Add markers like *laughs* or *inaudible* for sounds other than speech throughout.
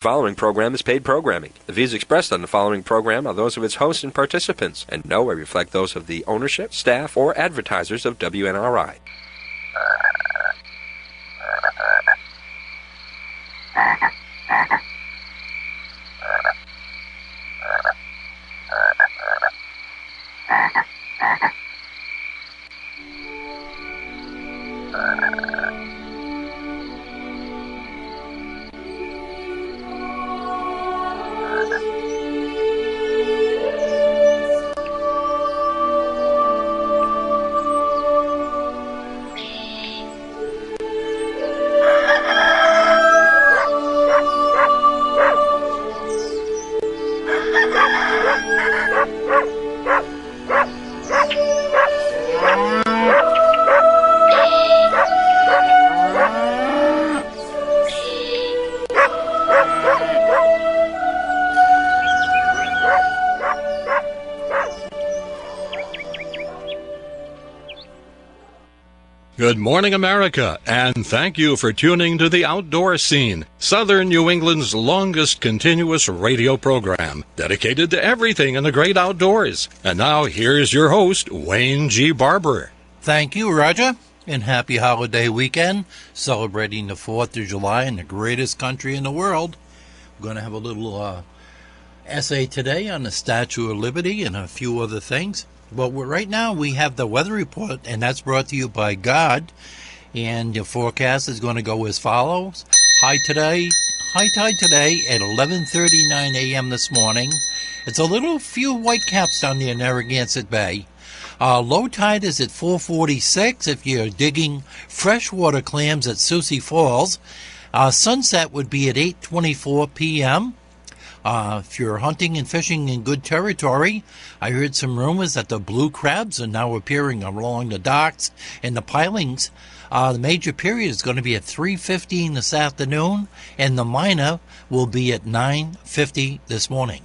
following program is paid programming. The views expressed on the following program are those of its hosts and participants, and no way reflect those of the ownership, staff, or advertisers of WNRI. *laughs* morning, America, and thank you for tuning to the Outdoor Scene, Southern New England's longest continuous radio program, dedicated to everything in the great outdoors. And now, here's your host, Wayne G. Barber. Thank you, Roger, and happy holiday weekend, celebrating the 4th of July in the greatest country in the world. We're going to have a little uh, essay today on the Statue of Liberty and a few other things. But right now we have the weather report, and that's brought to you by God. And the forecast is going to go as follows: high today, high tide today at 11:39 a.m. this morning. It's a little few white caps down in Narragansett Bay. Uh, low tide is at 446 if you're digging freshwater clams at Susie Falls. Uh, sunset would be at 8:24 p.m. Uh, if you're hunting and fishing in good territory, I heard some rumors that the blue crabs are now appearing along the docks and the pilings. Uh, the major period is going to be at 3:15 this afternoon, and the minor will be at 9:50 this morning.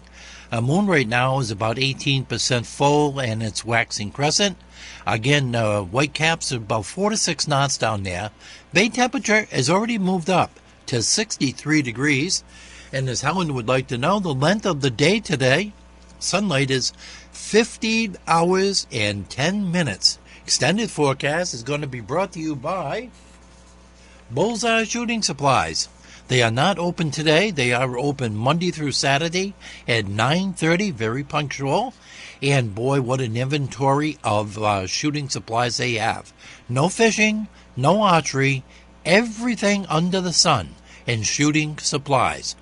A moon right now is about 18% full, and it's waxing crescent. Again, uh, white caps are about four to six knots down there. Bay temperature has already moved up to 63 degrees. And as Helen would like to know, the length of the day today, sunlight is 15 hours and 10 minutes. Extended forecast is going to be brought to you by Bullseye Shooting Supplies. They are not open today. They are open Monday through Saturday at 9:30, very punctual. And boy, what an inventory of uh, shooting supplies they have. No fishing, no archery, everything under the sun in shooting supplies.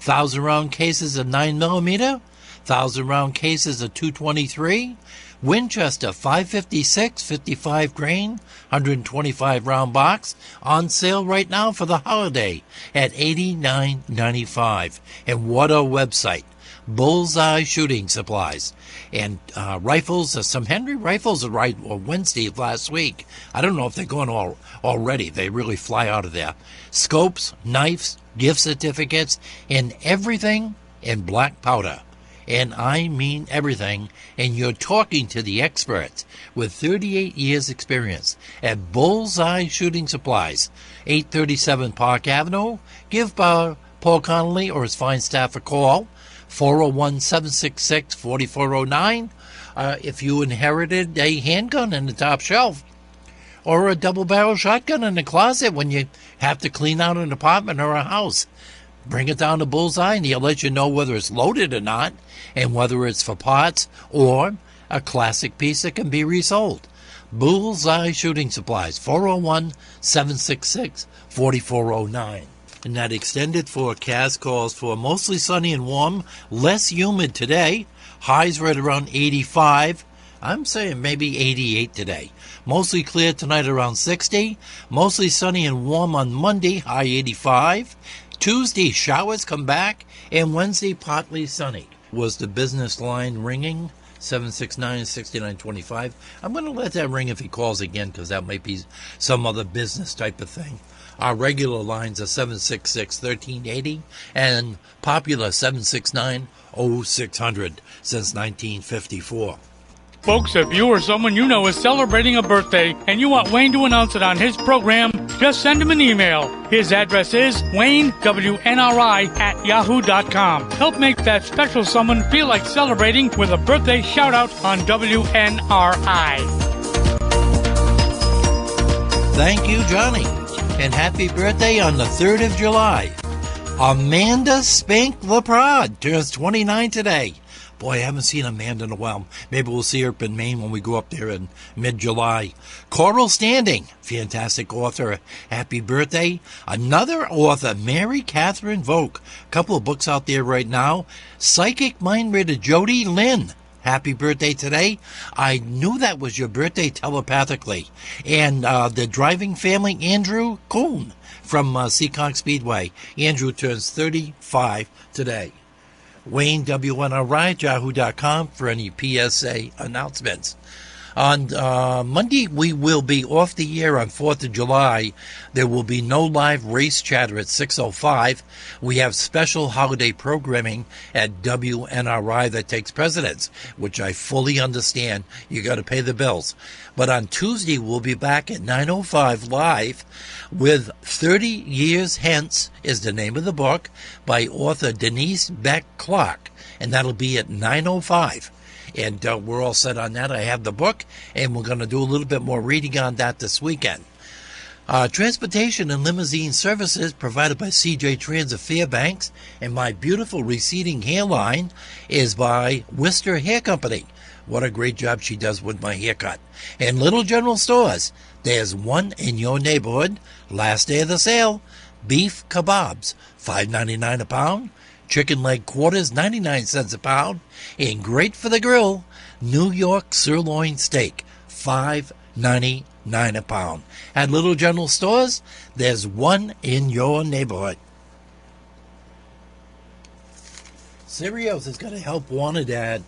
Thousand round cases of 9 millimeter, thousand round cases of 223, Winchester 556, 55 grain, 125 round box, on sale right now for the holiday at 89.95. And what a website! Bullseye Shooting Supplies. And uh, rifles, uh, some Henry rifles arrived right Wednesday of last week. I don't know if they're going all, already. They really fly out of there. Scopes, knives, gift certificates, and everything in black powder. And I mean everything. And you're talking to the experts with 38 years experience at Bullseye Shooting Supplies, 837 Park Avenue. Give uh, Paul Connolly or his fine staff a call. 401 766 4409. Uh, if you inherited a handgun in the top shelf or a double barrel shotgun in the closet when you have to clean out an apartment or a house, bring it down to Bullseye and he'll let you know whether it's loaded or not and whether it's for parts or a classic piece that can be resold. Bullseye Shooting Supplies, 401 766 4409. And that extended forecast calls for mostly sunny and warm, less humid today. Highs right around 85. I'm saying maybe 88 today. Mostly clear tonight around 60. Mostly sunny and warm on Monday, high 85. Tuesday, showers come back. And Wednesday, partly sunny. Was the business line ringing? 769 6925. I'm going to let that ring if he calls again because that might be some other business type of thing. Our regular lines are 766 1380 and popular 769 0600 since 1954. Folks, if you or someone you know is celebrating a birthday and you want Wayne to announce it on his program, just send him an email. His address is WayneWNRI at yahoo.com. Help make that special someone feel like celebrating with a birthday shout out on WNRI. Thank you, Johnny. And happy birthday on the 3rd of July. Amanda Spink LaPrade turns 29 today. Boy, I haven't seen Amanda in a while. Maybe we'll see her up in Maine when we go up there in mid July. Coral Standing, fantastic author. Happy birthday. Another author, Mary Catherine Volk. A couple of books out there right now. Psychic Mind Reader Jody Lynn. Happy birthday today. I knew that was your birthday telepathically. And uh, the driving family, Andrew Kuhn from uh, Speedway. Andrew turns 35 today. Wayne, WNRI, yahoo.com for any PSA announcements. On uh, Monday, we will be off the air on 4th of July. There will be no live race chatter at 6.05. We have special holiday programming at WNRI that takes precedence, which I fully understand. You got to pay the bills. But on Tuesday, we'll be back at 9.05 live with 30 Years Hence is the name of the book by author Denise Beck Clark. And that'll be at 9.05 and uh, we're all set on that. I have the book, and we're going to do a little bit more reading on that this weekend. Uh, transportation and limousine services provided by CJ Trans of Fairbanks, and my beautiful receding hairline is by Wister Hair Company. What a great job she does with my haircut. And Little General Stores, there's one in your neighborhood. Last day of the sale, beef kebabs, five ninety nine a pound. Chicken leg quarters, 99 cents a pound. And great for the grill, New York sirloin steak, 5.99 a pound. At Little General Stores, there's one in your neighborhood. Cereals is going to help Wanted ad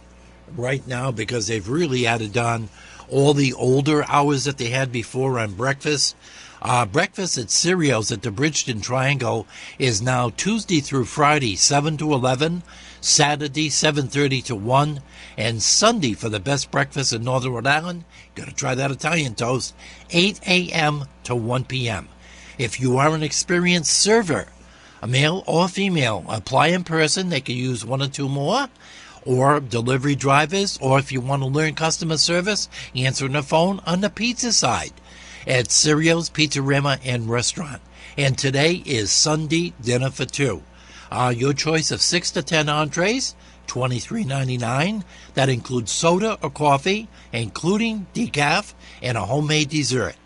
right now because they've really added on all the older hours that they had before on breakfast. Uh, breakfast at Cereals at the Bridgeton Triangle is now Tuesday through Friday, 7 to 11, Saturday, 7.30 to 1, and Sunday for the best breakfast in Northern Rhode Island. Got to try that Italian toast, 8 a.m. to 1 p.m. If you are an experienced server, a male or female, apply in person. They can use one or two more or delivery drivers, or if you want to learn customer service, answering the phone on the pizza side at Cereals Pizzarama and Restaurant. And today is Sunday dinner for two. Uh, your choice of six to ten entrees, twenty three ninety nine. That includes soda or coffee, including decaf, and a homemade dessert.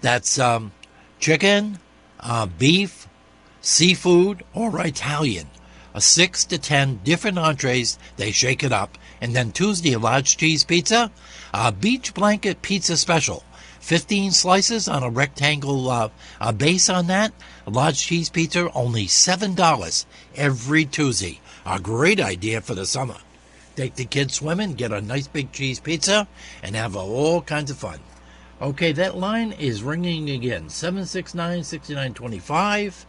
That's um, chicken, uh, beef, seafood, or Italian. A six to ten different entrees. They shake it up. And then Tuesday, a large cheese pizza, a beach blanket pizza special. 15 slices on a rectangle uh, a base on that. A large cheese pizza, only $7 every Tuesday. A great idea for the summer. Take the kids swimming, get a nice big cheese pizza, and have all kinds of fun. Okay, that line is ringing again 769 6925.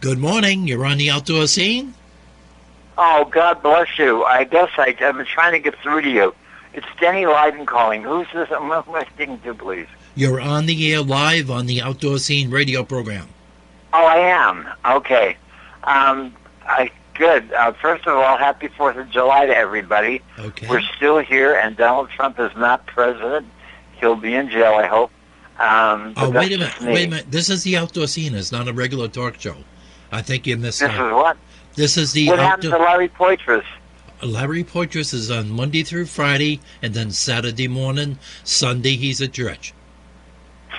Good morning. You're on the outdoor scene? Oh, God bless you. I guess I, I've been trying to get through to you. It's Denny Leiden calling. Who's this? *laughs* I'm I speaking to, please? You're on the air live on the Outdoor Scene radio program. Oh, I am. Okay. Um, I good. Uh, first of all, happy Fourth of July to everybody. Okay. We're still here, and Donald Trump is not president. He'll be in jail, I hope. Um, Oh, wait a minute. Wait a minute. This is the Outdoor Scene. It's not a regular talk show. I think you missed This that. is what? This is the What happened to Larry Poitras? Larry Poitras is on Monday through Friday, and then Saturday morning, Sunday he's at church.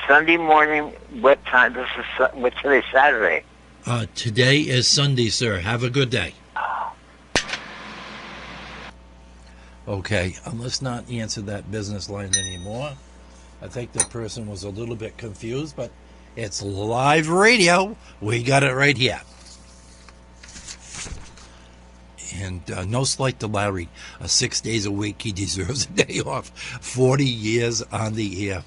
Sunday morning. What time? This is Su- what's today? Saturday. Uh, today is Sunday, sir. Have a good day. Okay, uh, let's not answer that business line anymore. I think the person was a little bit confused, but it's live radio. We got it right here. And uh, no slight to Larry. Uh, six days a week, he *laughs* deserves a day off. 40 years on the air.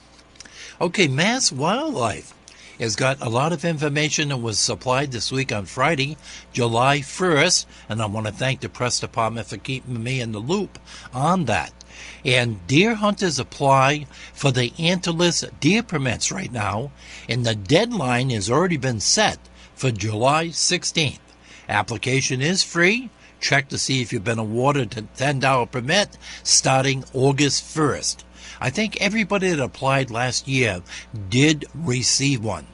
Okay, Mass Wildlife has got a lot of information that was supplied this week on Friday, July 1st, and I want to thank the press department for keeping me in the loop on that. And deer hunters apply for the antlerless deer permits right now, and the deadline has already been set for July 16th. Application is free. Check to see if you've been awarded a $10 permit starting August 1st. I think everybody that applied last year did receive one.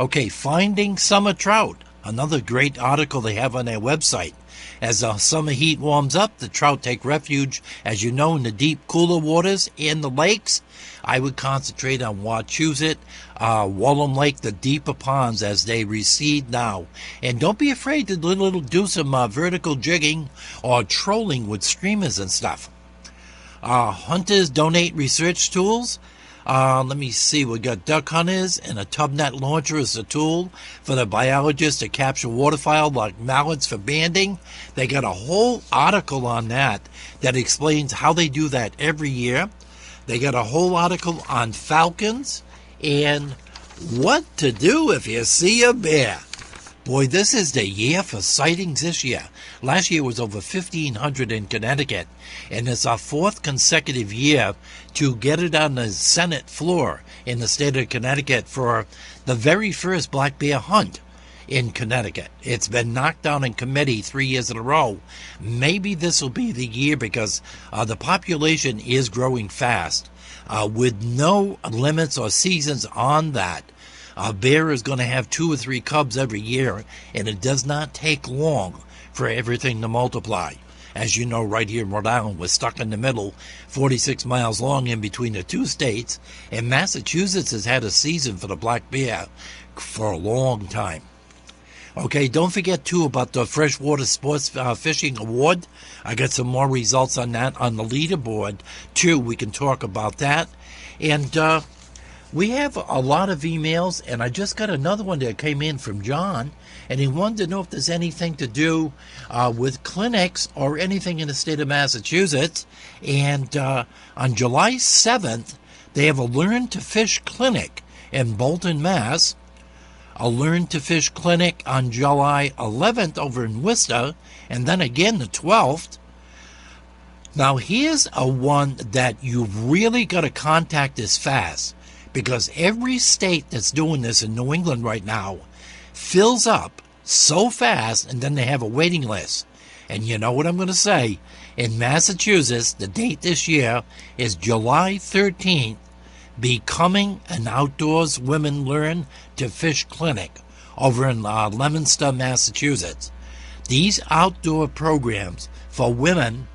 Okay, finding summer trout. Another great article they have on their website. As the summer heat warms up, the trout take refuge, as you know, in the deep, cooler waters in the lakes. I would concentrate on Wachusett, uh, Wallum Lake, the deeper ponds as they recede now. And don't be afraid to little do some uh, vertical jigging or trolling with streamers and stuff. Uh, hunters donate research tools. Uh, let me see. We got duck hunters and a tub net launcher as a tool for the biologists to capture waterfowl like mallards for banding. They got a whole article on that that explains how they do that every year. They got a whole article on falcons and what to do if you see a bear. Boy, this is the year for sightings this year. Last year was over 1,500 in Connecticut, and it's our fourth consecutive year to get it on the Senate floor in the state of Connecticut for the very first black bear hunt in Connecticut. It's been knocked down in committee three years in a row. Maybe this will be the year because uh, the population is growing fast. Uh, with no limits or seasons on that, a bear is going to have two or three cubs every year, and it does not take long for everything to multiply. As you know, right here in Rhode Island, we're stuck in the middle, 46 miles long in between the two states, and Massachusetts has had a season for the black bear for a long time. Okay, don't forget too about the Freshwater Sports uh, Fishing Award. I got some more results on that on the leaderboard too. We can talk about that. And uh, we have a lot of emails, and I just got another one that came in from John, and he wanted to know if there's anything to do uh, with clinics or anything in the state of Massachusetts. And uh, on July 7th, they have a Learn to Fish clinic in Bolton, Mass. A Learn to Fish clinic on July 11th over in Worcester, and then again the 12th. Now, here's a one that you've really got to contact us fast because every state that's doing this in New England right now fills up so fast and then they have a waiting list. And you know what I'm going to say? In Massachusetts, the date this year is July 13th, Becoming an Outdoors Women Learn to Fish Clinic over in uh, Leominster, Massachusetts. These outdoor programs for women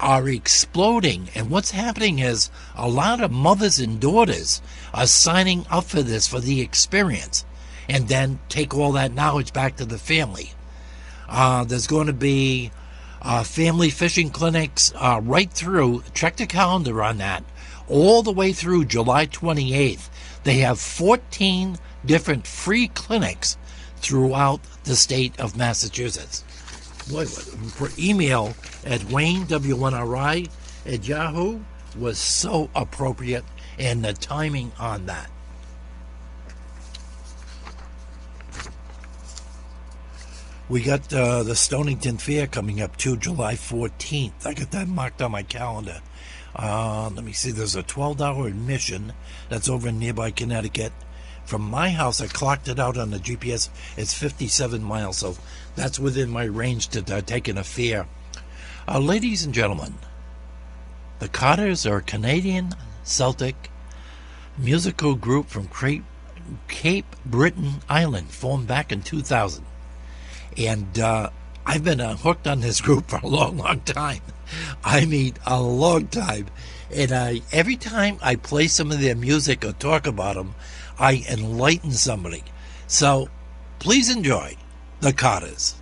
are exploding. And what's happening is a lot of mothers and daughters are signing up for this for the experience and then take all that knowledge back to the family. Uh, there's going to be uh, family fishing clinics uh, right through, check the calendar on that, all the way through July 28th. They have 14 different free clinics throughout the state of Massachusetts. Boy, for email at Wayne WNRI at Yahoo was so appropriate and the timing on that. We got uh, the Stonington Fair coming up too, July 14th. I got that marked on my calendar. Uh, let me see, there's a $12 admission that's over in nearby Connecticut. From my house, I clocked it out on the GPS. It's 57 miles, so that's within my range to uh, taking a fair. Uh, ladies and gentlemen, the Cottars are a Canadian Celtic musical group from Cape Breton Island, formed back in 2000. And uh, I've been uh, hooked on this group for a long, long time. I mean, a long time. And I, every time I play some of their music or talk about them, I enlighten somebody. So please enjoy the Cottars.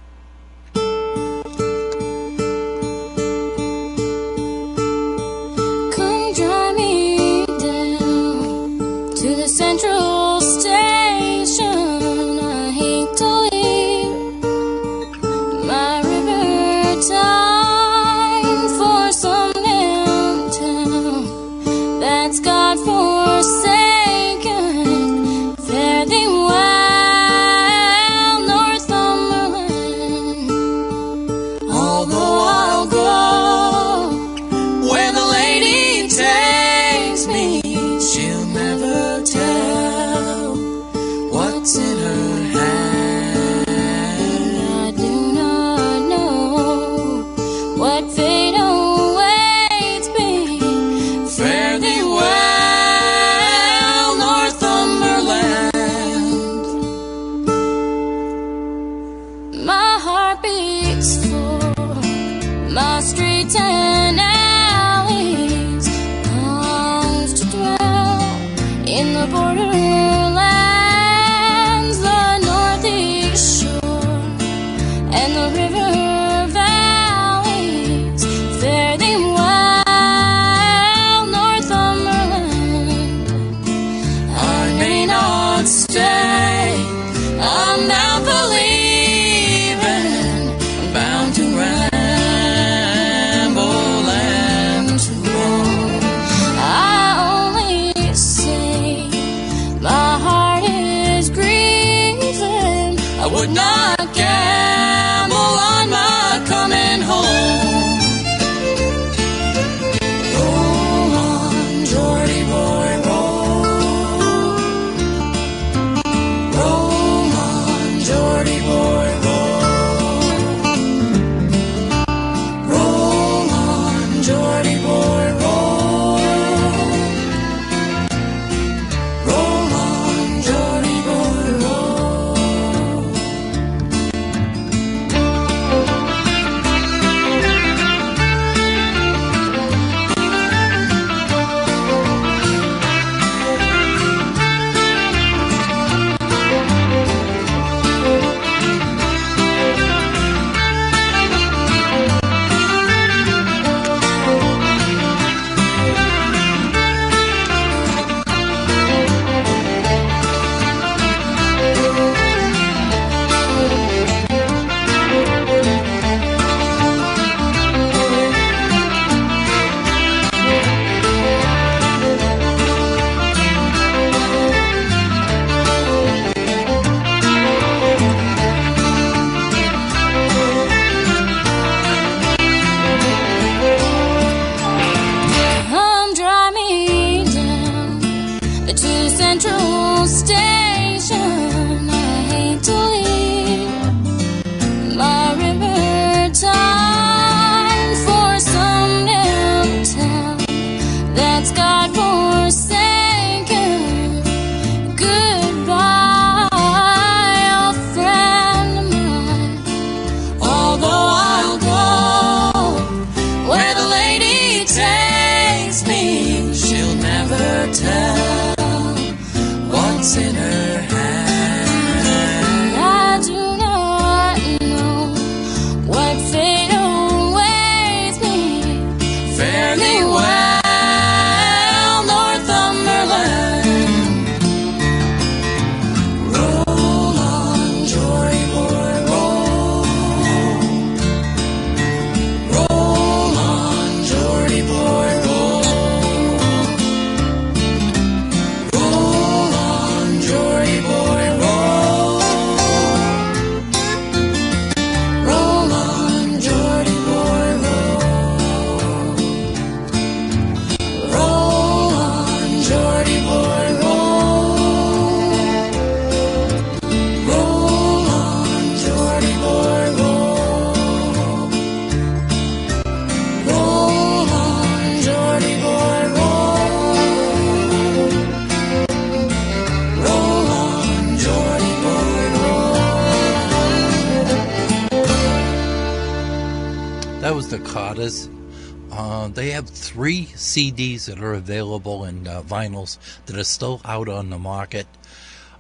Uh, they have three CDs that are available in uh, vinyls that are still out on the market.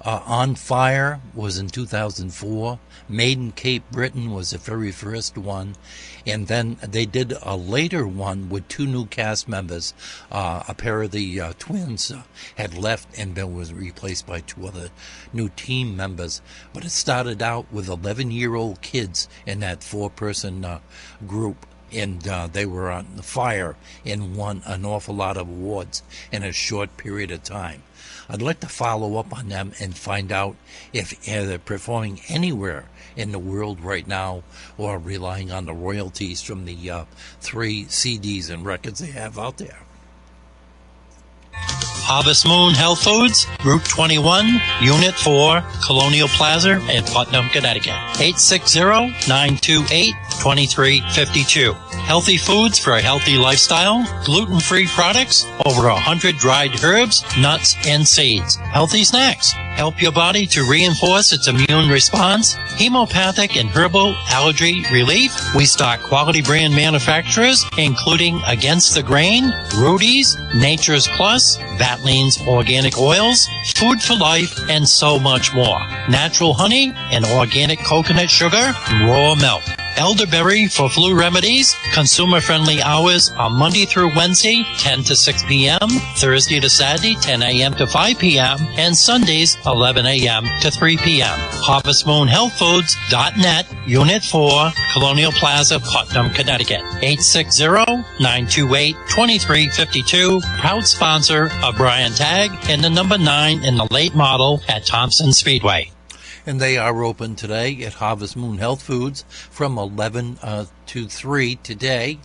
Uh, on Fire was in 2004. Made in Cape Breton was the very first one. And then they did a later one with two new cast members. Uh, a pair of the uh, twins uh, had left and then was replaced by two other new team members. But it started out with 11 year old kids in that four person uh, group and uh, they were on the fire and won an awful lot of awards in a short period of time. I'd like to follow up on them and find out if uh, they're performing anywhere in the world right now or relying on the royalties from the uh, three CDs and records they have out there. Harvest Moon Health Foods, Route 21, Unit 4, Colonial Plaza in Putnam, Connecticut. 860-928-12 2352. Healthy foods for a healthy lifestyle, gluten free products, over 100 dried herbs, nuts, and seeds. Healthy snacks help your body to reinforce its immune response, hemopathic and herbal allergy relief. We stock quality brand manufacturers, including Against the Grain, Rudi's, Nature's Plus, Vatline's Organic Oils, Food for Life, and so much more. Natural honey and organic coconut sugar, raw milk. Elderberry for flu remedies. Consumer friendly hours are Monday through Wednesday, 10 to 6 p.m., Thursday to Saturday, 10 a.m. to 5 p.m., and Sundays, 11 a.m. to 3 p.m. HarvestMoonHealthFoods.net, Unit 4, Colonial Plaza, Putnam, Connecticut. 860-928-2352. Proud sponsor of Brian Tag and the number 9 in the late model at Thompson Speedway and they are open today at Harvest Moon Health Foods from 11 uh, to 3 today.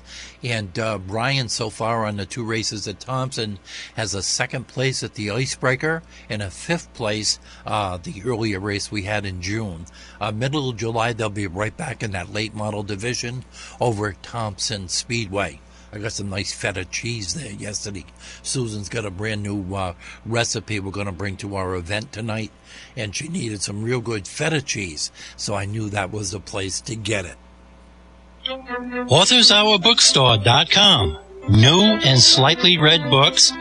And uh, Brian, so far on the two races at Thompson, has a second place at the Icebreaker and a fifth place uh, the earlier race we had in June. Uh, middle of July, they'll be right back in that late model division over Thompson Speedway. I got some nice feta cheese there yesterday. Susan's got a brand new uh, recipe we're going to bring to our event tonight, and she needed some real good feta cheese, so I knew that was the place to get it. AuthorsHourBookstore.com. New and slightly read books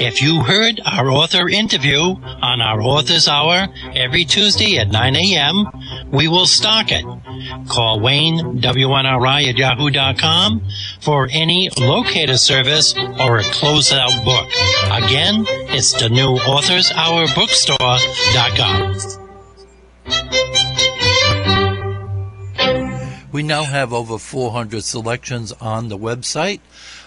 if you heard our author interview on our Author's Hour every Tuesday at 9 a.m., we will stock it. Call Wayne, WNRI at yahoo.com for any locator service or a closeout book. Again, it's the new Author's Hour Bookstore.com. We now have over 400 selections on the website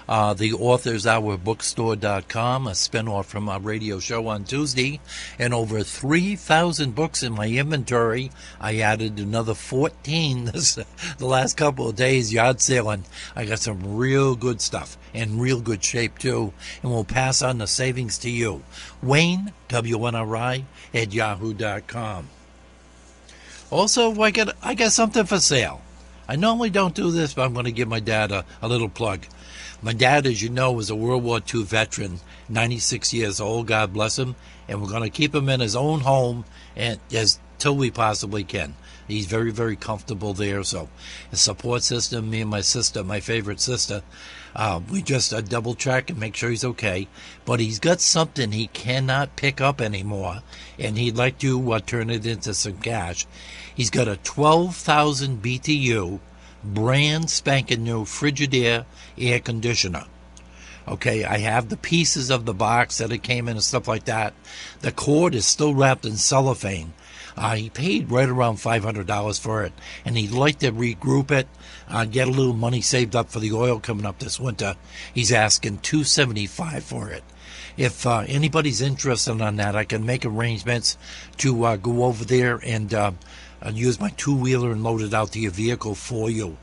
uh, the authors our bookstore.com, a spinoff from our radio show on Tuesday, and over 3,000 books in my inventory. I added another 14 *laughs* this, the last couple of days, yard sailing. I got some real good stuff in real good shape too, and we'll pass on the savings to you. Wayne, WNRI, at yahoo.com. Also, I got, I got something for sale. I normally don't do this, but I'm going to give my dad a, a little plug. My dad, as you know, was a World War II veteran, 96 years old, God bless him, and we're going to keep him in his own home and as till we possibly can. He's very, very comfortable there. So, the support system, me and my sister, my favorite sister, uh, we just uh, double check and make sure he's okay. But he's got something he cannot pick up anymore, and he'd like to uh, turn it into some cash. He's got a 12,000 BTU brand spanking new Frigidaire air conditioner. Okay, I have the pieces of the box that it came in and stuff like that. The cord is still wrapped in cellophane. Uh, he paid right around $500 for it, and he'd like to regroup it, uh, get a little money saved up for the oil coming up this winter. He's asking 275 for it. If uh, anybody's interested on that, I can make arrangements to uh, go over there and uh, and use my two wheeler and load it out to your vehicle for you.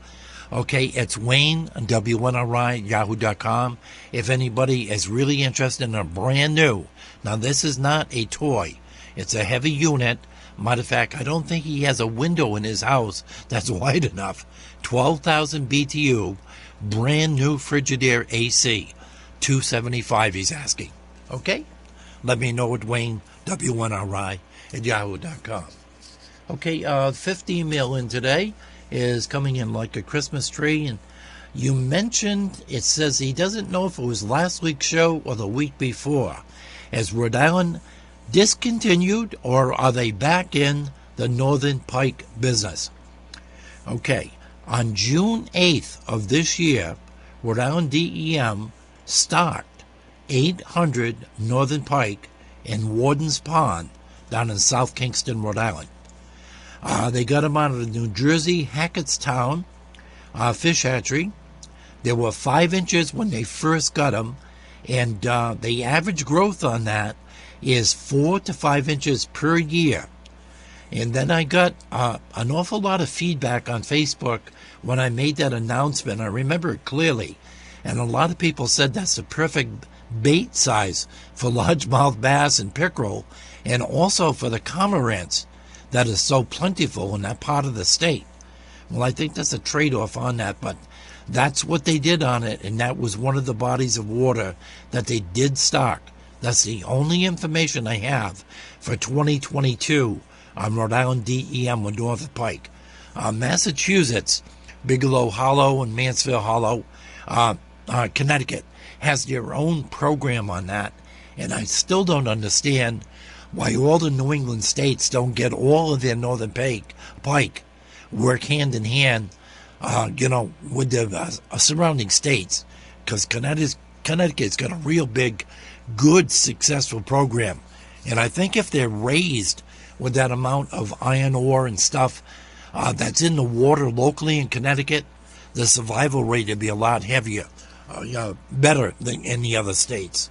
Okay, it's Wayne, WNRI, yahoo.com. If anybody is really interested in a brand new, now this is not a toy, it's a heavy unit. Matter of fact, I don't think he has a window in his house that's *laughs* wide enough. 12,000 BTU, brand new Frigidaire AC. 275 he's asking. Okay? Let me know at Wayne, WNRI, at yahoo.com. Okay, uh, in today is coming in like a Christmas tree. And you mentioned, it says he doesn't know if it was last week's show or the week before. Has Rhode Island discontinued or are they back in the Northern Pike business? Okay, on June 8th of this year, Rhode Island DEM stocked 800 Northern Pike in Worden's Pond down in South Kingstown, Rhode Island. Uh, they got them out of the New Jersey Hackettstown uh, fish hatchery. They were five inches when they first got them, and uh, the average growth on that is four to five inches per year. And then I got uh, an awful lot of feedback on Facebook when I made that announcement. I remember it clearly. And a lot of people said that's the perfect bait size for *laughs* largemouth bass and pickerel, and also for the cormorants that is so plentiful in that part of the state. Well, I think that's a trade off on that, but that's what they did on it, and that was one of the bodies of water that they did stock. That's the only information I have for 2022 on Rhode Island DEM with North Pike. Uh, Massachusetts, Bigelow Hollow and Mansfield Hollow, uh, uh, Connecticut has their own program on that, and I still don't understand why all the New England states don't get all of their Northern Pike, pike work hand in hand, uh, you know, with the uh, surrounding states, because Connecticut, Connecticut's got a real big, good, successful program, and I think if they're raised with that amount of iron ore and stuff uh, that's in the water locally in Connecticut, the survival rate would be a lot heavier, uh, better than any other states.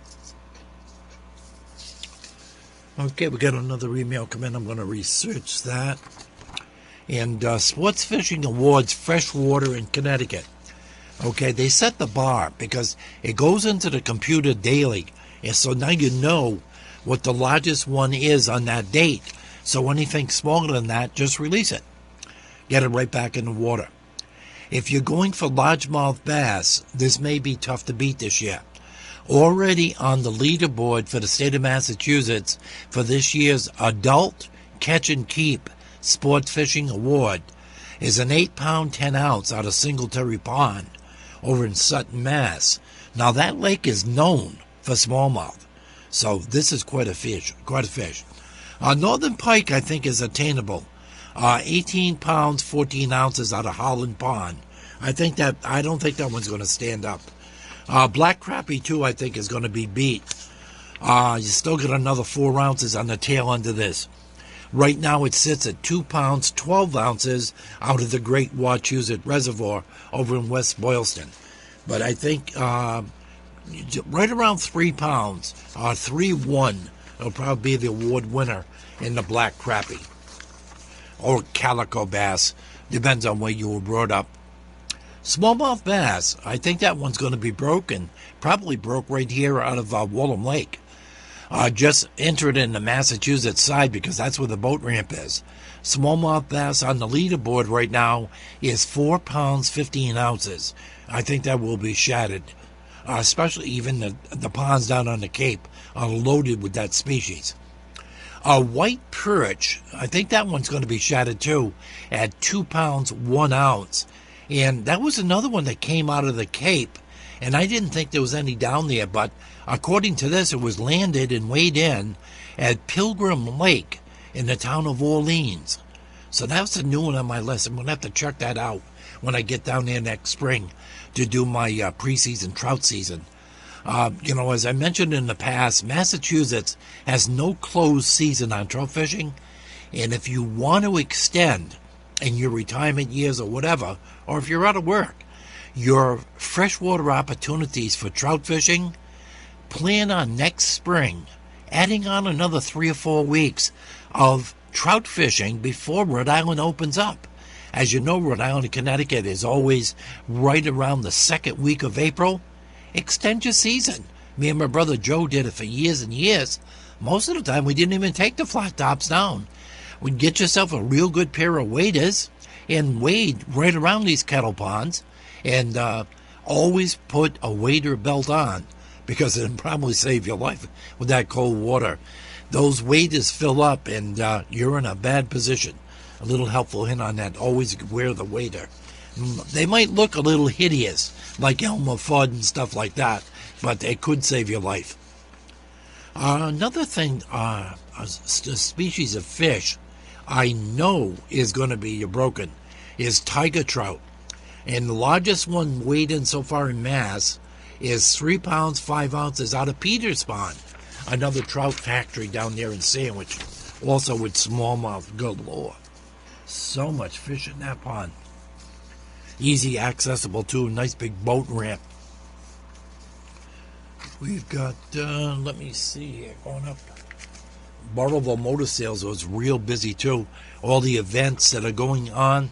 Okay, we got another email come in. I'm going to research that. And uh, Sports Fishing Awards Freshwater in Connecticut. Okay, they set the bar because it goes into the computer daily. And so now you know what the largest one is on that date. So anything smaller than that, just release it. Get it right back in the water. If you're going for largemouth bass, this may be tough to beat this year. Already on the leaderboard for the state of Massachusetts for this year's Adult Catch and Keep Sport Fishing Award is an 8 pound 10 ounce out of Singletary Pond over in Sutton, Mass. Now that lake is known for smallmouth, so this is quite a fish. Quite a fish. Uh, Northern Pike, I think, is attainable. Uh, 18 pounds, 14 ounces out of Holland Pond. I think that I don't think that one's going to stand up. Uh, Black Crappie too, I think, is going to be beat. Uh, you still get another four ounces on the tail end of this. Right now, it sits at two pounds, 12 ounces out of the Great Wachusett Reservoir over in West Boylston. But I think uh, right around three pounds, uh, three one, will probably be the award winner in the black crappie or calico bass. Depends on where you were brought up. Smallmouth bass, I think that one's going to be broken. Probably broke right here out of uh, Lake. Uh, just entered in the Massachusetts side because that's where the boat ramp is. Smallmouth bass on the leaderboard right now is four pounds fifteen ounces. I think that will be shattered, uh, especially even the the ponds down on the Cape are loaded with that species. A white perch, I think that one's going to be shattered too, at two pounds one ounce. And that was another one that came out of the Cape. And I didn't think there was any down there, but according to this, it was landed and weighed in at Pilgrim Lake in the town of Orleans. So that's a new one on my list. I'm going to have to check that out when I get down there next spring to do my uh, preseason trout season. Uh, you know, as I mentioned in the past, Massachusetts has no closed season on trout fishing. And if you want to extend in your retirement years or whatever, or if you're out of work, your freshwater opportunities for trout fishing, plan on next spring adding on another three or four weeks of trout fishing before Rhode Island opens up. As you know, Rhode Island and Connecticut is always right around the second week of April. Extend your season. Me and my brother Joe did it for years and years. Most of the time, we didn't even take the flat tops down. We'd get yourself a real good pair of waders and wade right around these kettle ponds and uh, always put a wader belt on because it'll probably save your life with that cold water. Those waders fill up and uh, you're in a bad position. A little helpful hint on that always wear the wader. They might look a little hideous, like Elmer Fudd and stuff like that, but they could save your life. Uh, another thing, uh, a species of fish I know is going to be your broken is tiger trout. And the largest one weighed in so far in mass is three pounds, five ounces out of Peters Pond, another trout factory down there in Sandwich, also with smallmouth galore. So much fish in that pond. Easy accessible too, nice big boat ramp. We've got, uh, let me see here, going up. Burrillville Motor Sales was real busy too. All the events that are going on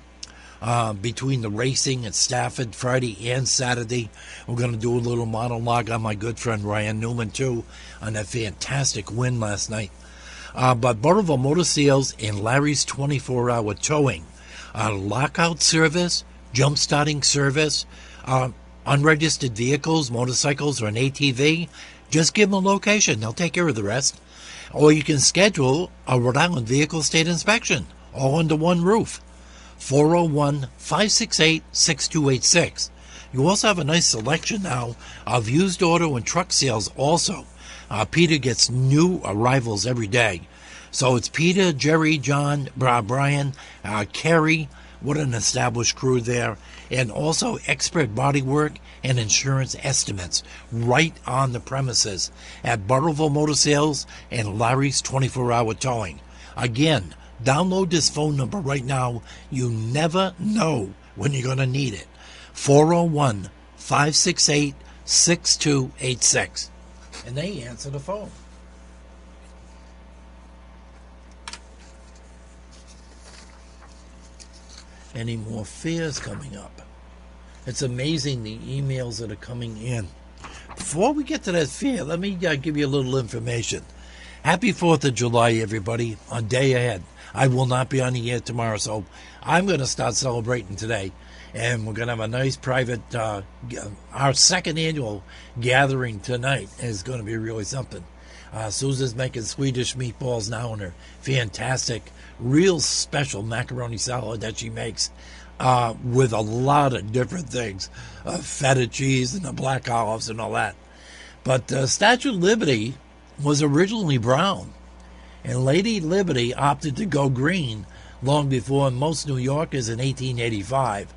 uh, between the racing at Stafford Friday and Saturday. We're going to do a little monologue on my good friend Ryan Newman too on that fantastic win last night. Uh, but Burrillville Motor Sales and Larry's 24 Hour Towing uh, lockout service, jump starting service, uh, unregistered vehicles, motorcycles, or an ATV, just give them a location. They'll take care of the rest. Or you can schedule a Rhode Island vehicle state inspection, all under one roof. 401 568 6286. You also have a nice selection now of used auto and truck sales also. Uh, Peter gets new arrivals every day. So it's Peter, Jerry, John, Brian, uh, Kerry. What an established crew there. And also expert bodywork and insurance estimates right on the premises at Burrillville Motor Sales and Larry's 24 hour towing. Again, download this phone number right now. You never know when you're going to need it. 401 568 6286. And they answer the phone. Any more fears coming up? It's amazing the emails that are coming in. Before we get to that fear, let me uh, give you a little information. Happy 4th of July, everybody, on day ahead. I will not be on the air tomorrow, so I'm going to start celebrating today. And we're going to have a nice private, uh, our second annual gathering tonight is going to be really something. Uh, Susan's making Swedish meatballs now in her fantastic, real special macaroni salad that she makes uh, with a lot of different things uh, feta cheese and the black olives and all that. But uh, Statue of Liberty was originally brown, and Lady Liberty opted to go green long before most New Yorkers in 1885.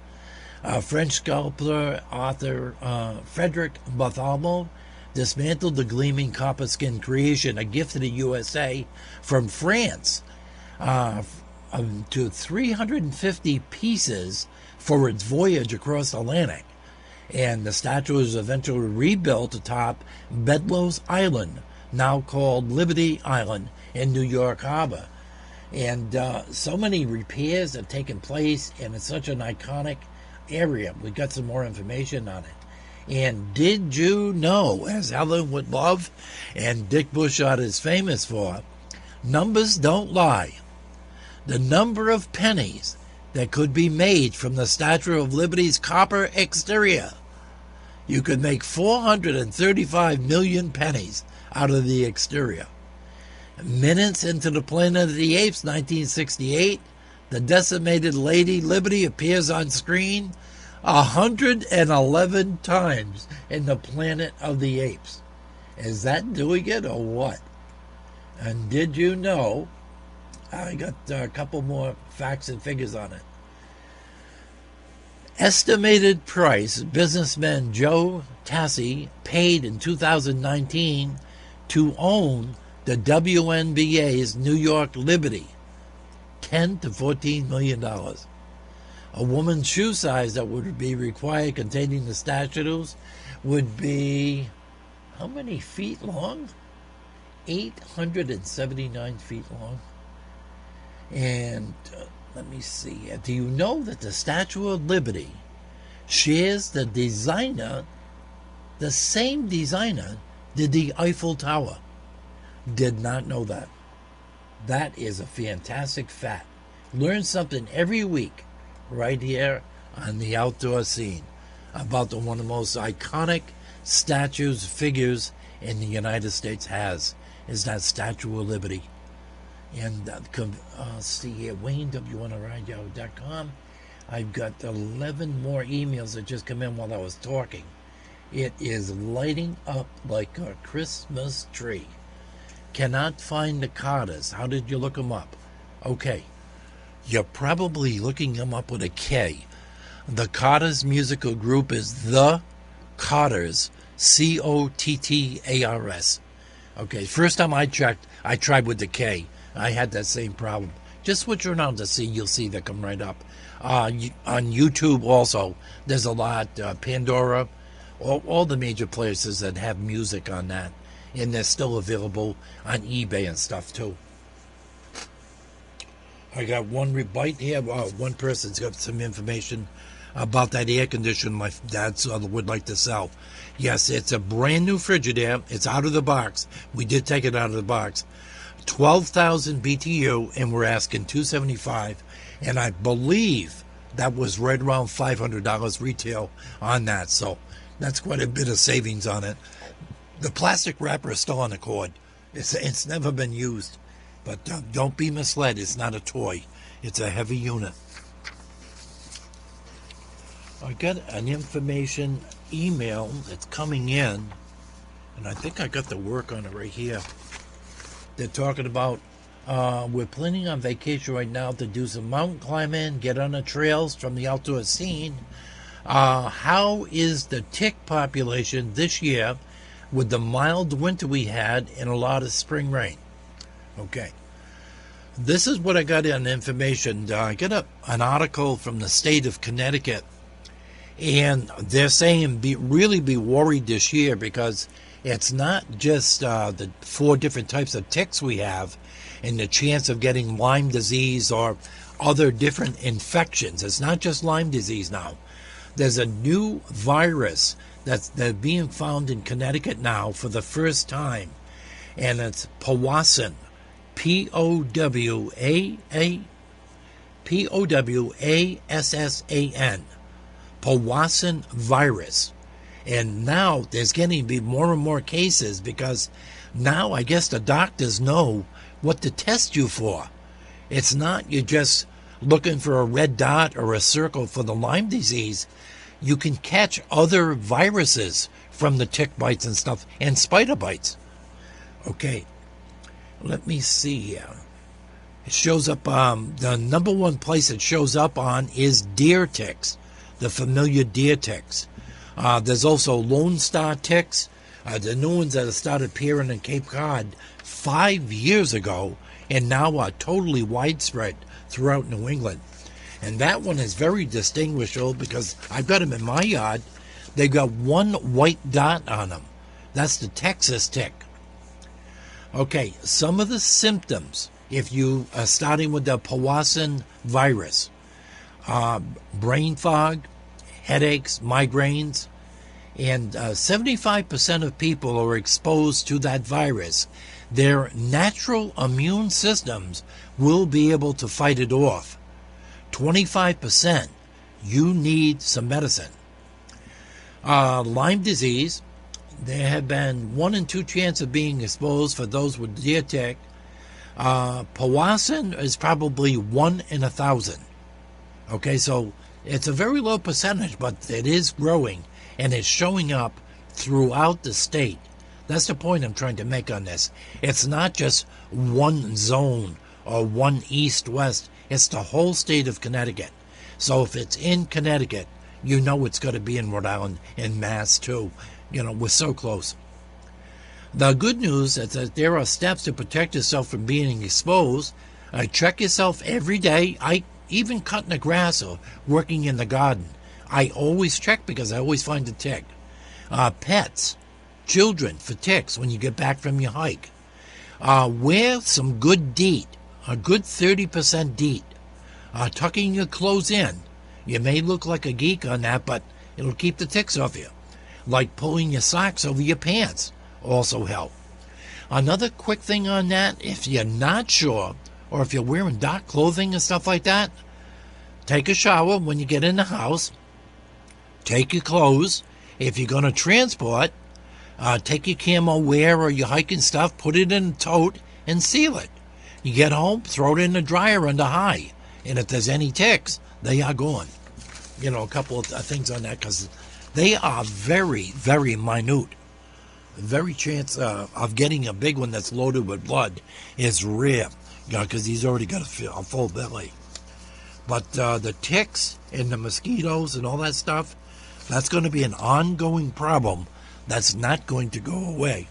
Uh, French sculptor author uh, Frederick Bartholomew dismantled the gleaming copper skin creation, a gift to the USA from France, uh, um, to 350 pieces for its voyage across the Atlantic. And the statue was eventually rebuilt atop Bedloe's Island, now called Liberty Island in New York Harbor. And uh, so many repairs have taken place, and it's such an iconic area. We've got some more information on it. And did you know, as Helen would love, and Dick Bushot is famous for, numbers don't lie. The number of pennies that could be made from the Statue of Liberty's copper exterior. You could make 435 million pennies out of the exterior. Minutes into the Planet of the Apes, 1968, the decimated Lady Liberty appears on screen 111 times in the Planet of the Apes. Is that doing it or what? And did you know? I got uh, a couple more facts and figures on it. Estimated price businessman Joe Tsai paid in 2019 to own the WNBA's New York Liberty 10 to 14 million dollars. A woman's shoe size that would be required containing the statues would be how many feet long? 879 feet long. And uh, let me see. Do you know that the Statue of Liberty shares the designer, the same designer did the Eiffel Tower? Did not know that. That is a fantastic fact. Learn something every week right here on the outdoor scene about the one of the most iconic statues, figures in the United States has is that Statue of Liberty. And uh, uh, see here, WayneW1Radio.com. I've got 11 more emails that just come in while I was talking. It is lighting up like a Christmas tree. Cannot find the Cottars. How did you look them up? Okay. You're probably looking them up with a K. The Cottars musical group is The Cottars. C O T T A R S. Okay, first time I checked, I tried with the K. I had that same problem. Just switch around to see, you'll see they come right up. Uh, on YouTube also, there's a lot. Uh, Pandora, all, all the major places that have music on that. And they're still available on eBay and stuff too. I got one rebite here. Uh, one person's got some information about that air conditioner my dad uh, would like to sell. Yes, it's a brand new Frigidaire. It's out of the box. We did take it out of the box. 12,000 BTU, and we're asking 275 and I believe that was right around $500 retail on that. So that's quite a bit of savings on it. The plastic wrapper is still on the cord. It's it's never been used, but uh, don't be misled. It's not a toy. It's a heavy unit. I got an information email that's coming in, and I think I got the work on it right here. They're talking about uh, we're planning on vacation right now to do some mountain climbing, get on the trails from the outdoor scene. Uh, how is the tick population this year with the mild winter we had and a lot of spring rain? Okay. This is what I got in information. Uh, I got a, an article from the state of Connecticut, and they're saying be really be worried this year because it's not just uh, the four different types of ticks we have and the chance of getting Lyme disease or other different infections. It's not just Lyme disease now. There's a new virus that's, that's being found in Connecticut now for the first time, and it's Powassan. P O W A A P O W A S S A N. Powassan virus. And now there's getting to be more and more cases because now I guess the doctors know what to test you for. It's not you're just looking for a red dot or a circle for the Lyme disease. You can catch other viruses from the tick bites and stuff and spider bites. Okay, let me see here. It shows up, um, the number one place it shows up on is deer ticks, the familiar deer ticks. Uh, there's also Lone Star ticks, uh, the new ones that have started appearing in Cape Cod five years ago and now are totally widespread throughout New England. And that one is very distinguishable because I've got them in my yard. They've got one white dot on them. That's the Texas tick. Okay, some of the symptoms, if you are starting with the Powassan virus, uh, brain fog, headaches, migraines, and uh, 75% of people are exposed to that virus. Their natural immune systems will be able to fight it off. 25%, you need some medicine. Uh, Lyme disease, there have been one in two chance of being exposed for those with deer tick. Uh, Powassan is probably one in a thousand. Okay, so it's a very low percentage, but it is growing and it's showing up throughout the state. That's the point I'm trying to make on this. It's not just one zone or one east west, it's the whole state of Connecticut. So if it's in Connecticut, you know it's going to be in Rhode Island and Mass too. You know, we're so close. The good news is that there are steps to protect yourself from being exposed. Uh, check yourself every day. I even cutting the grass or working in the garden. I always check because I always find a tick. Uh, pets, children for ticks when you get back from your hike. Uh, wear some good DEET, a good 30% DEET. Uh, tucking your clothes in. You may look like a geek on that, but it'll keep the ticks off you. Like pulling your socks over your pants also help. Another quick thing on that, if you're not sure, or if you're wearing dark clothing and stuff like that, take a shower when you get in the house. Take your clothes. If you're going to transport, uh, take your camo wear or your hiking stuff, put it in a tote, and seal it. You get home, throw it in the dryer under high. And if there's any ticks, they are gone. You know, a couple of things on that because they are very, very minute. The very chance uh, of getting a big one that's loaded with blood is rare, you know, because he's already got a, a full belly. But uh, the ticks and the mosquitoes and all that stuff, that's going to be an ongoing problem that's not going to go away.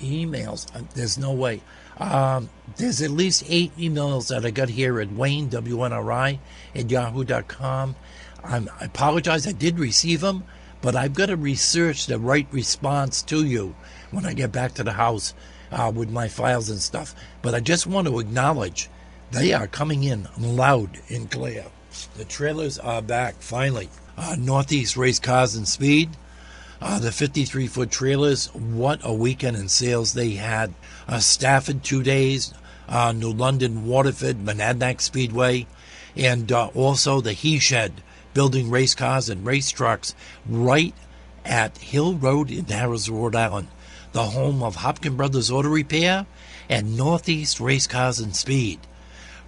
Emails, uh, there's no way. Um, there's at least eight emails that I got here at Wayne, WNRI, at yahoo.com. I'm, I apologize, I did receive them, but I've got to research the right response to you when I get back to the house uh, with my files and stuff. But I just want to acknowledge they are coming in loud and clear. The trailers are back finally. Uh, Northeast Race Cars and Speed. Uh, the 53 foot trailers, what a weekend in sales they had. Uh, Stafford, two days. uh, New London, Waterford, Monadnock Speedway, and uh, also the He Shed, building race cars and race trucks right at Hill Road in Harris, Rhode Island, the home of Hopkin Brothers Auto Repair and Northeast Race Cars and Speed.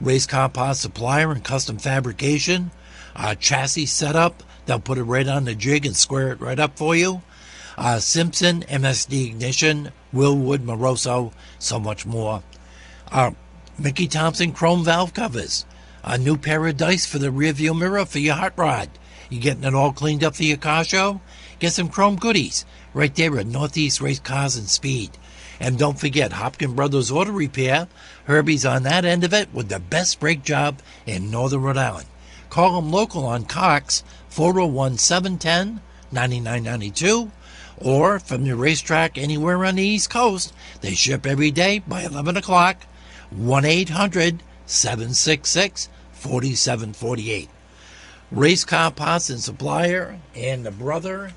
Race car parts supplier and custom fabrication, uh, chassis setup, they'll put it right on the jig and square it right up for you. Uh, Simpson, MSD Ignition, Wilwood, Moroso, so much more. Uh, Mickey Thompson chrome valve covers. A new pair of dice for the rearview mirror for your hot rod. You getting it all cleaned up for your car show? Get some chrome goodies right there at Northeast Race Cars and Speed. And don't forget Hopkin Brothers Auto Repair. Herbie's on that end of it with the best brake job in Northern Rhode Island. Call them local on Cox, 401 710 9992. Or from the racetrack anywhere on the East Coast, they ship every day by 11 o'clock. 1 800 766 4748. Race car parts and supplier, and the brother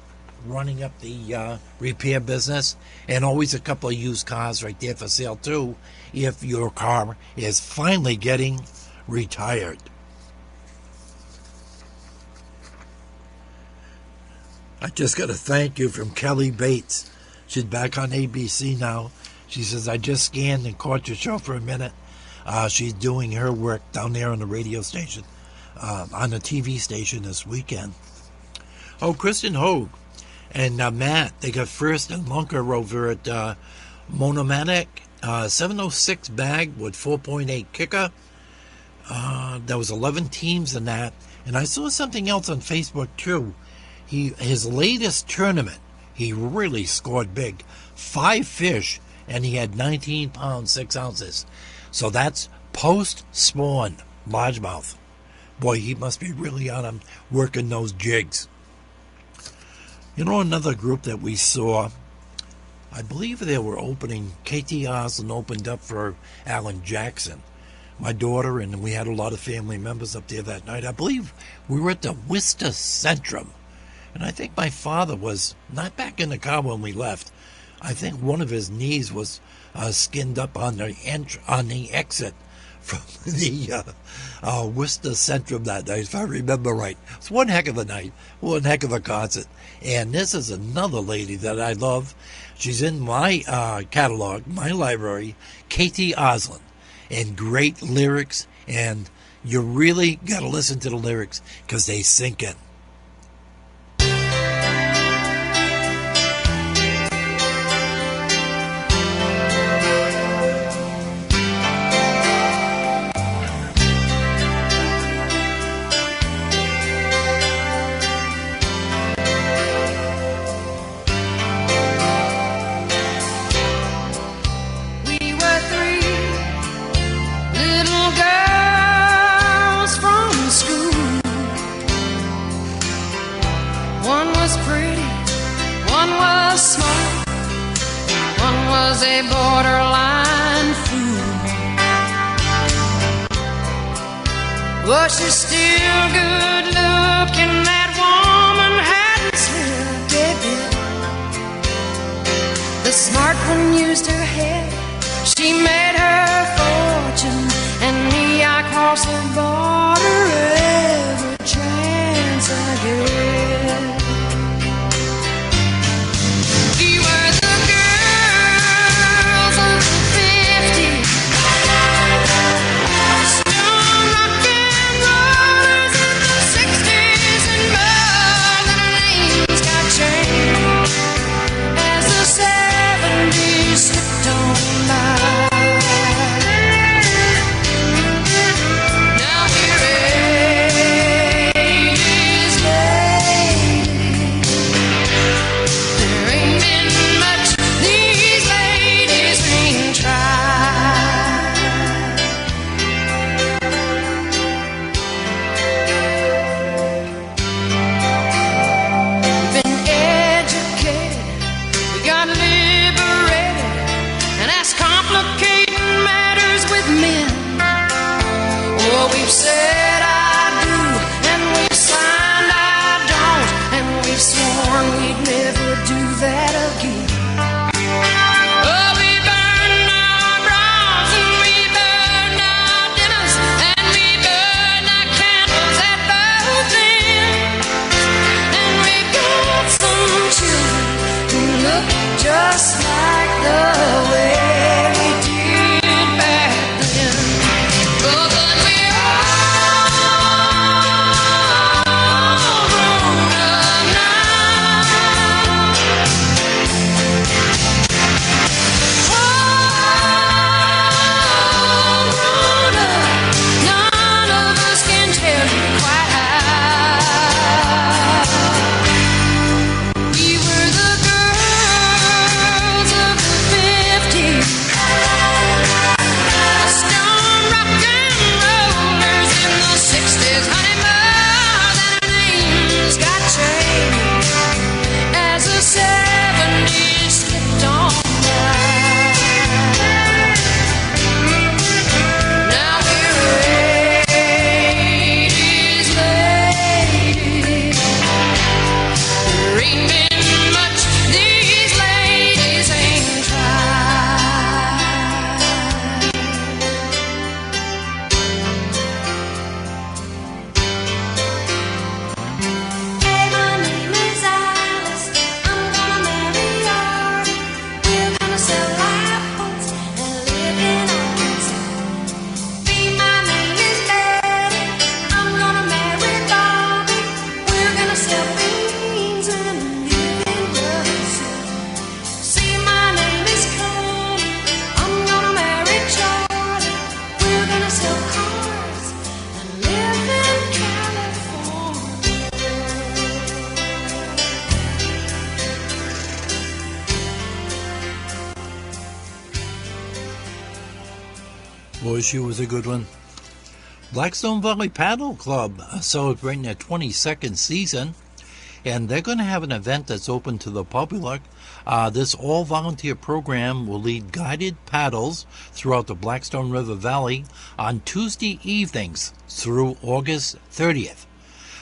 running up the uh, repair business, and always a couple of used cars right there for sale too, if your car is finally getting retired. I just got a thank you from Kelly Bates. She's back on ABC now. She says, I just scanned and caught your show for a minute. Uh, she's doing her work down there on the radio station, uh, on the TV station this weekend. Oh, Kristen Hogue and uh, Matt, they got first and Lunker over at uh, Monomatic. Uh, 706 bag with 4.8 kicker. Uh, there was 11 teams in that. And I saw something else on Facebook too. He his latest tournament, he really scored big. Five fish, and he had 19 pounds, 6 ounces. So that's post spawn largemouth. Boy, he must be really on him working those jigs. You know, another group that we saw, I believe they were opening, KT Oslin opened up for Alan Jackson. My daughter and we had a lot of family members up there that night. I believe we were at the Worcester Centrum. And I think my father was not back in the car when we left. I think one of his knees was uh, skinned up on the ent- on the exit from *laughs* the uh, uh, Worcester Centrum that night, if I remember right. It's one heck of a night, one heck of a concert. And this is another lady that I love. She's in my uh, catalog, my library, KT Oslin, and great lyrics. And you really got to listen to the lyrics because they sink in. Girls from school. One was pretty, one was smart, one was a borderline fool. Was she still good looking? That woman hadn't slipped a bit. The smart one used her head. She made her cross the border every chance I get. Blackstone Valley Paddle Club celebrating their 22nd season, and they're going to have an event that's open to the public. Uh, this all volunteer program will lead guided paddles throughout the Blackstone River Valley on Tuesday evenings through August 30th.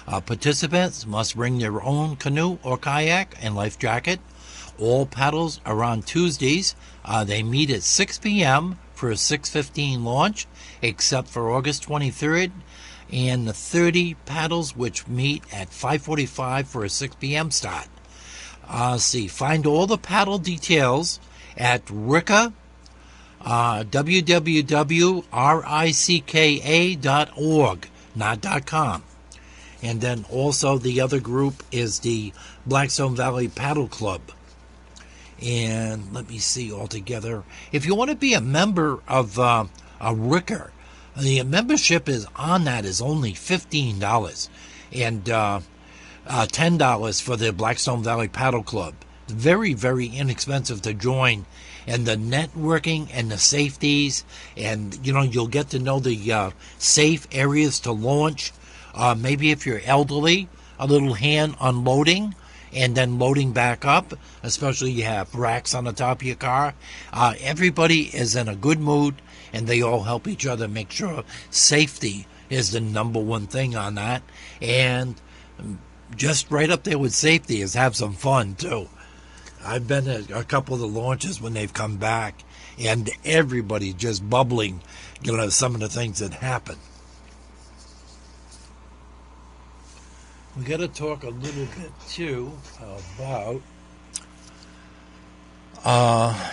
Uh, participants must bring their own canoe or kayak and life jacket. All paddles are on Tuesdays. Uh, they meet at 6 p.m. for a 6:15 launch, except for August 23rd, and the 30 paddles which meet at 5:45 for a 6 p.m. start. Uh, see, find all the paddle details at Ricka, uh, www.ricka.org, not .com. And then also the other group is the Blackstone Valley Paddle Club. And let me see altogether. If you want to be a member of uh, a Ricka, the membership is on that is only fifteen dollars, and uh, uh, ten dollars for the Blackstone Valley Paddle Club. Very, very inexpensive to join, and the networking and the safeties, and you know you'll get to know the uh, safe areas to launch. Uh, maybe if you're elderly, a little hand unloading and then loading back up, especially you have racks on the top of your car. Uh, everybody is in a good mood and they all help each other make sure safety is the number one thing on that. And just right up there with safety is have some fun too. I've been at a couple of the launches when they've come back and everybody's just bubbling, you know, some of the things that happen. We got to talk a little bit too about. Uh,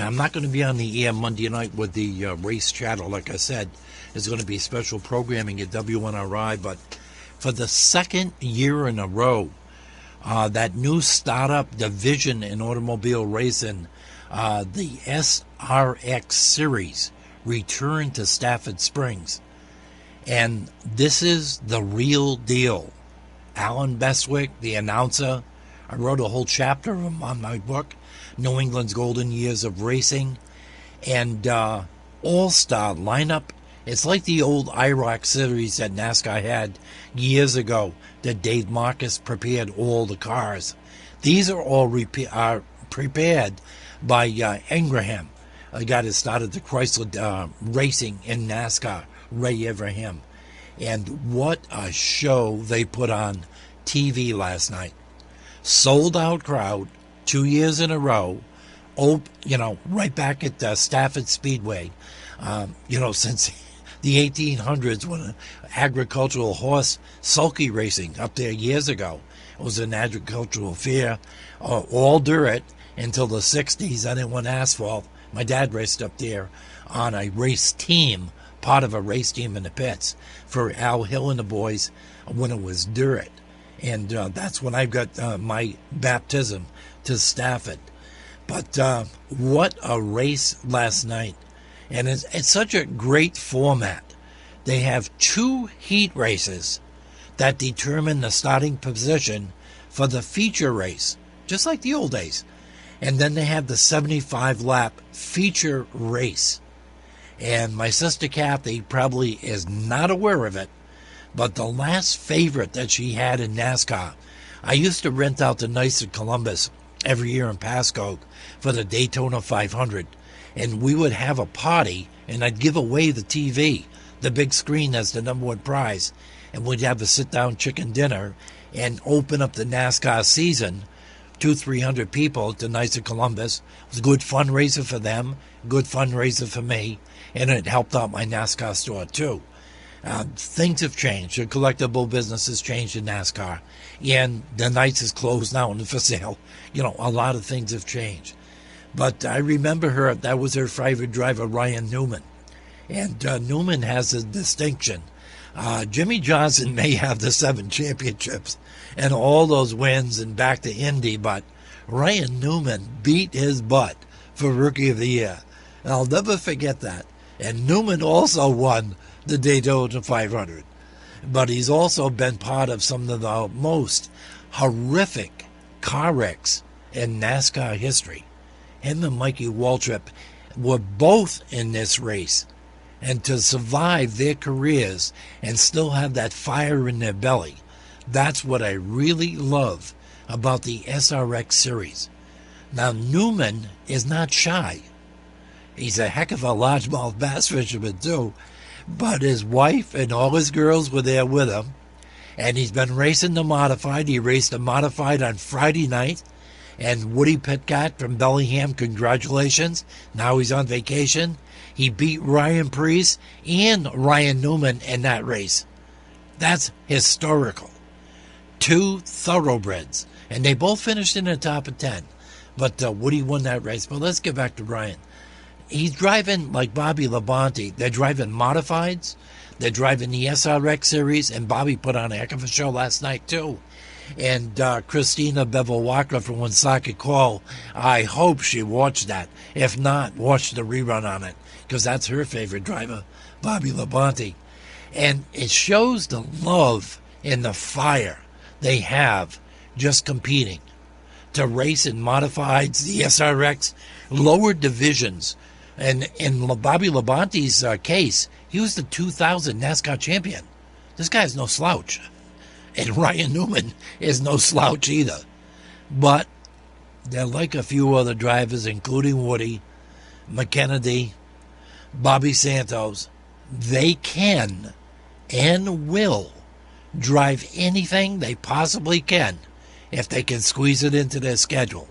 I'm not going to be on the air Monday night with the uh, race chatter. Like I said, there's going to be special programming at WNRI, but for the second year in a row, uh, that new startup division in automobile racing, uh, the SRX series, returned to Stafford Springs. And this is the real deal. Allen Bestwick, the announcer. I wrote a whole chapter on my book, New England's Golden Years of Racing. And uh, All Star lineup. It's like the old IROC series that NASCAR had years ago that Dave Marcus prepared all the cars. These are all are prepared by uh, Evernham, a guy that started the Chrysler uh, racing in NASCAR, Ray Evernham. And what a show they put on TV last night. Sold out crowd, two years in a row. Oh, you know, right back at uh, Stafford Speedway. Um, you know, *laughs* since the 1800s when agricultural horse sulky racing up there years ago. It was an agricultural fair, uh, all dirt until the 60s. I didn't want asphalt. My dad raced up there on a race team, part of a race team in the pits for Al Hill and the boys when it was dirt. And uh, that's when I got uh, my baptism to Stafford. But uh, what a race last night. And it's, it's such a great format. They have two heat races that determine the starting position for the feature race, just like the old days. And then they have the 75 lap feature race. And my sister Kathy probably is not aware of it, but the last favorite that she had in NASCAR, I used to rent out the Knights of Columbus every year in Pascoag for the Daytona 500. And we would have a party, and I'd give away the TV, the big screen as the number one prize. And we'd have a sit down chicken dinner and open up the NASCAR season. Two, three hundred people at the Knights of Columbus. It was a good fundraiser for them, good fundraiser for me, and it helped out my NASCAR store too. Uh, things have changed. The collectible business has changed in NASCAR. And the Knights is closed now and *laughs* for sale. You know, a lot of things have changed. But I remember her, that was her favorite driver, Ryan Newman. And uh, Newman has a distinction. Uh, Jimmie Johnson *laughs* may have the seven championships and all those wins and back to Indy, but Ryan Newman beat his butt for Rookie of the Year. And I'll never forget that. And Newman also won the Daytona 500. But he's also been part of some of the most horrific car wrecks in NASCAR history. Him and Mikey Waltrip were both in this race. and to survive their careers and still have that fire in their belly. That's what I really love about the SRX series. Now, Newman is not shy. He's a heck of a largemouth bass fisherman, too. But his wife and all his girls were there with him. And he's been racing the modified. He raced the modified on Friday night. And Woody Pitkat from Bellingham, congratulations. Now he's on vacation. He beat Ryan Preece and Ryan Newman in that race. That's historical. Two thoroughbreds. And they both finished in the top of 10. But uh, Woody won that race. But let's get back to Ryan. He's driving like Bobby Labonte. They're driving modifieds. They're driving the SRX series. And Bobby put on a heck of a show last night, too. And uh, Christina Bevel Walker from Woonsocket Call, I hope she watched that. If not, watch the rerun on it because that's her favorite driver, Bobby Labonte. And it shows the love and the fire they have just competing to race in modifieds, the SRX, lower divisions. And in Bobby Labonte's uh, case, he was the 2000 NASCAR champion. This guy's no slouch. And *laughs* Ryan Newman is no slouch either. But they're like a few other drivers, including Woody, McKennedy, Bobby Santos. They can and will drive anything they possibly can if they can squeeze it into their schedule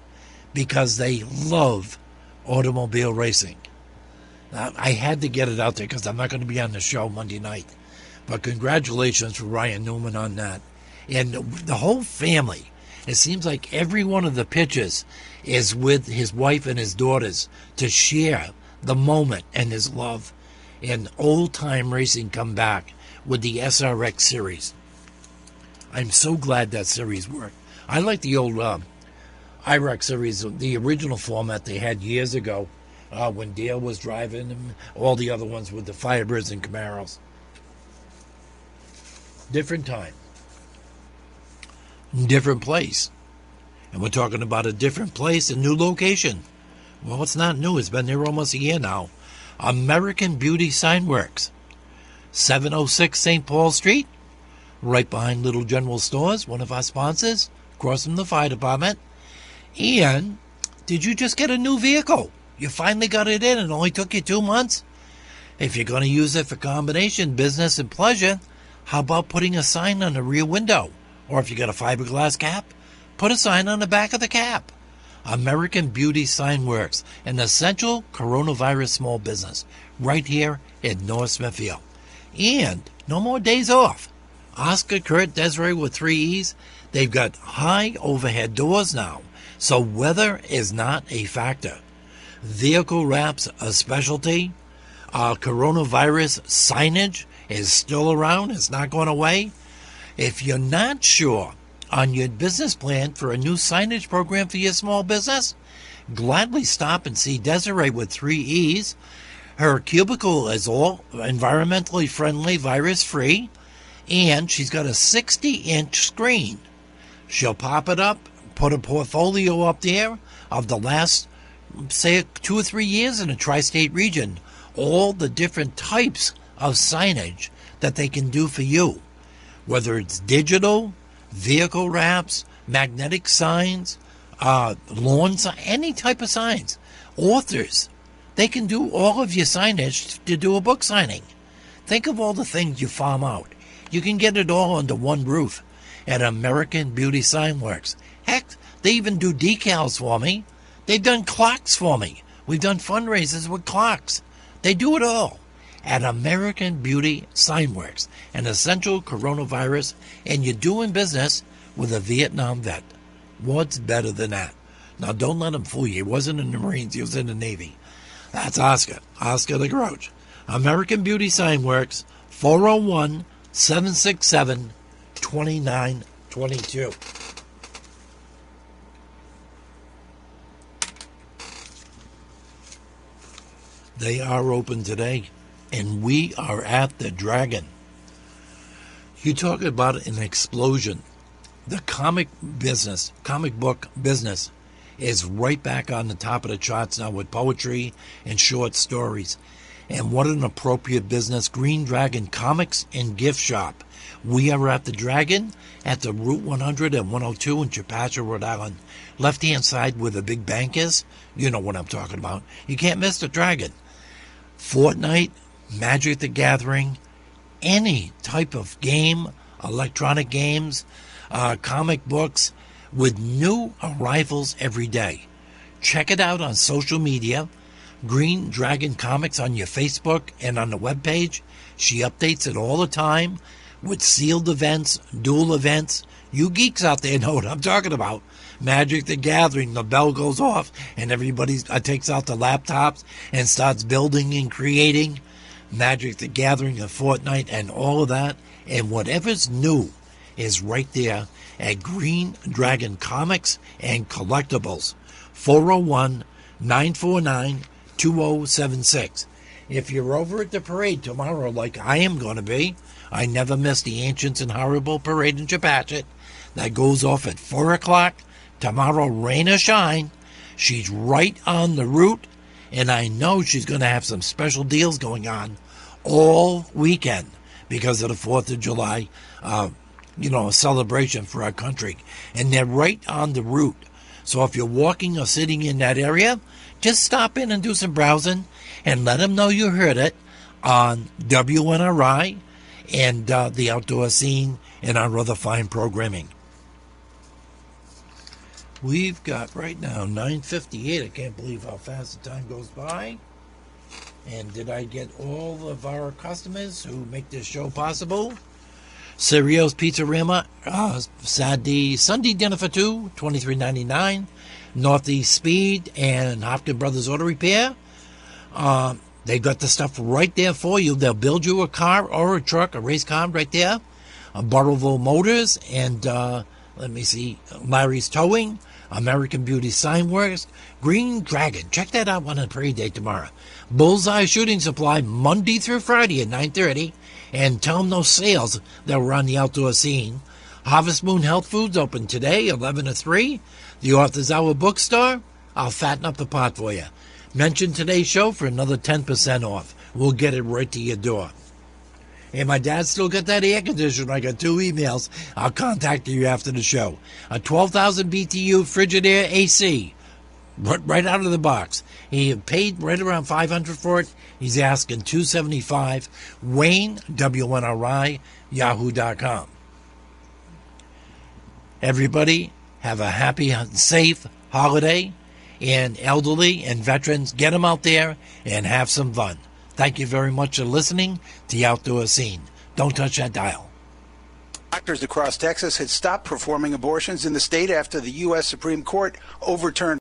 because they love automobile racing. Now, I had to get it out there because I'm not going to be on the show Monday night. But congratulations for Ryan Newman on that. And the whole family, it seems like every one of the pitches is with his wife and his daughters to share the moment and his love. And old time racing come back with the SRX series. I'm so glad that series worked. I like the old uh, IROC series, the original format they had years ago uh, when Dale was driving and all the other ones with the Firebirds and Camaros. Different time, different place. And we're talking about a different place, a new location. Well, it's not new, it's been there almost a year now. American Beauty Sign Works, 706 St. Paul Street, right behind Little General Stores, one of our sponsors, across from the fire department. And did you just get a new vehicle? You finally got it in and only took you two months? If you're going to use it for combination business and pleasure, how about putting a sign on the rear window? Or if you got a fiberglass cap, put a sign on the back of the cap. American Beauty Sign Works, an essential coronavirus small business, right here in North Smithfield. And no more days off. Oscar, Kurt, Desiree with three E's. They've got high overhead doors now, so weather is not a factor. Vehicle wraps a specialty. Uh, coronavirus signage is still around. It's not going away. If you're not sure on your business plan for a new signage program for your small business, gladly stop and see Desiree with three E's. Her cubicle is all environmentally friendly, virus free, and she's got a 60 inch screen. She'll pop it up, put a portfolio up there of the last, say, two or three years in a tri state region, all the different types of signage that they can do for you, whether it's digital, vehicle wraps, magnetic signs, uh, lawn signs, any type of signs. Authors, they can do all of your signage to do a book signing. Think of all the things you farm out. You can get it all under one roof at American Beauty Sign Works. Heck, they even do decals for me. They've done clocks for me. We've done fundraisers with clocks. They do it all at American Beauty Sign Works, an essential coronavirus, and you're doing business with a Vietnam vet. What's better than that? Now, don't let him fool you. He wasn't in the Marines, he was in the Navy. That's Oscar, Oscar the Grouch. American Beauty Sign Works, 401 767 2922. They are open today, and we are at the Dragon. You talk about an explosion. The comic business, comic book business, is right back on the top of the charts now with poetry and short stories. And what an appropriate business, Green Dragon Comics and Gift Shop. We are at the Dragon at the Route 100 and 102 in Chepachet, Rhode Island. Left hand side where the big bank is. You know what I'm talking about. You can't miss the Dragon. Fortnite, Magic the Gathering, any type of game, electronic games, uh, comic books, with new arrivals every day. Check it out on social media. Green Dragon Comics on your Facebook and on the webpage. She updates it all the time with sealed events, dual events. You geeks out there know what I'm talking about. Magic the Gathering, the bell goes off and everybody uh, takes out the laptops and starts building and creating. Magic the Gathering, a Fortnite, and all of that. And whatever's new is right there at Green Dragon Comics and Collectibles. 401 949 2076. If you're over at the parade tomorrow, like I am going to be, I never miss the Ancients and Horrible Parade in Chepachet. That goes off at 4 o'clock. Tomorrow, rain or shine. She's right on the route, and I know she's going to have some special deals going on all weekend because of the 4th of July, uh, you know, a celebration for our country. And they're right on the route. So if you're walking or sitting in that area, just stop in and do some browsing and let them know you heard it on WNRI and uh, the outdoor scene and our other fine programming. We've got right now 9:58. I can't believe how fast the time goes by. And did I get all of our customers who make this show possible? Cerio's Pizzerama, uh, Saturday, Sunday dinner for two, twenty three ninety nine. Northeast Speed and Hopkins Brothers Auto Repair. Uh, they got the stuff right there for you. They'll build you a car or a truck, a race car right there. Uh, Burrillville Motors and uh, let me see, Larry's Towing, American Beauty Sign Works, Green Dragon. Check that out on a parade day tomorrow. Bullseye Shooting Supply Monday through Friday at 9:30, and tell them those sales that were on the outdoor scene. Harvest Moon Health Foods open today, 11 to 3. The Author's Hour Bookstore, I'll fatten up the pot for you. Mention today's show for another 10% off. We'll get it right to your door. And my dad still got that air conditioner. I got two emails. I'll contact you after the show. A 12,000 BTU Frigidaire AC, right, out of the box. He paid right around 500 for it. He's asking 275. Wayne, WNRI, yahoo.com. Everybody, have a happy safe holiday. And elderly and veterans, get them out there and have some fun. Thank you very much for listening to the Outdoor Scene. Don't touch that dial. Doctors across Texas had stopped performing abortions in the state after the U.S. Supreme Court overturned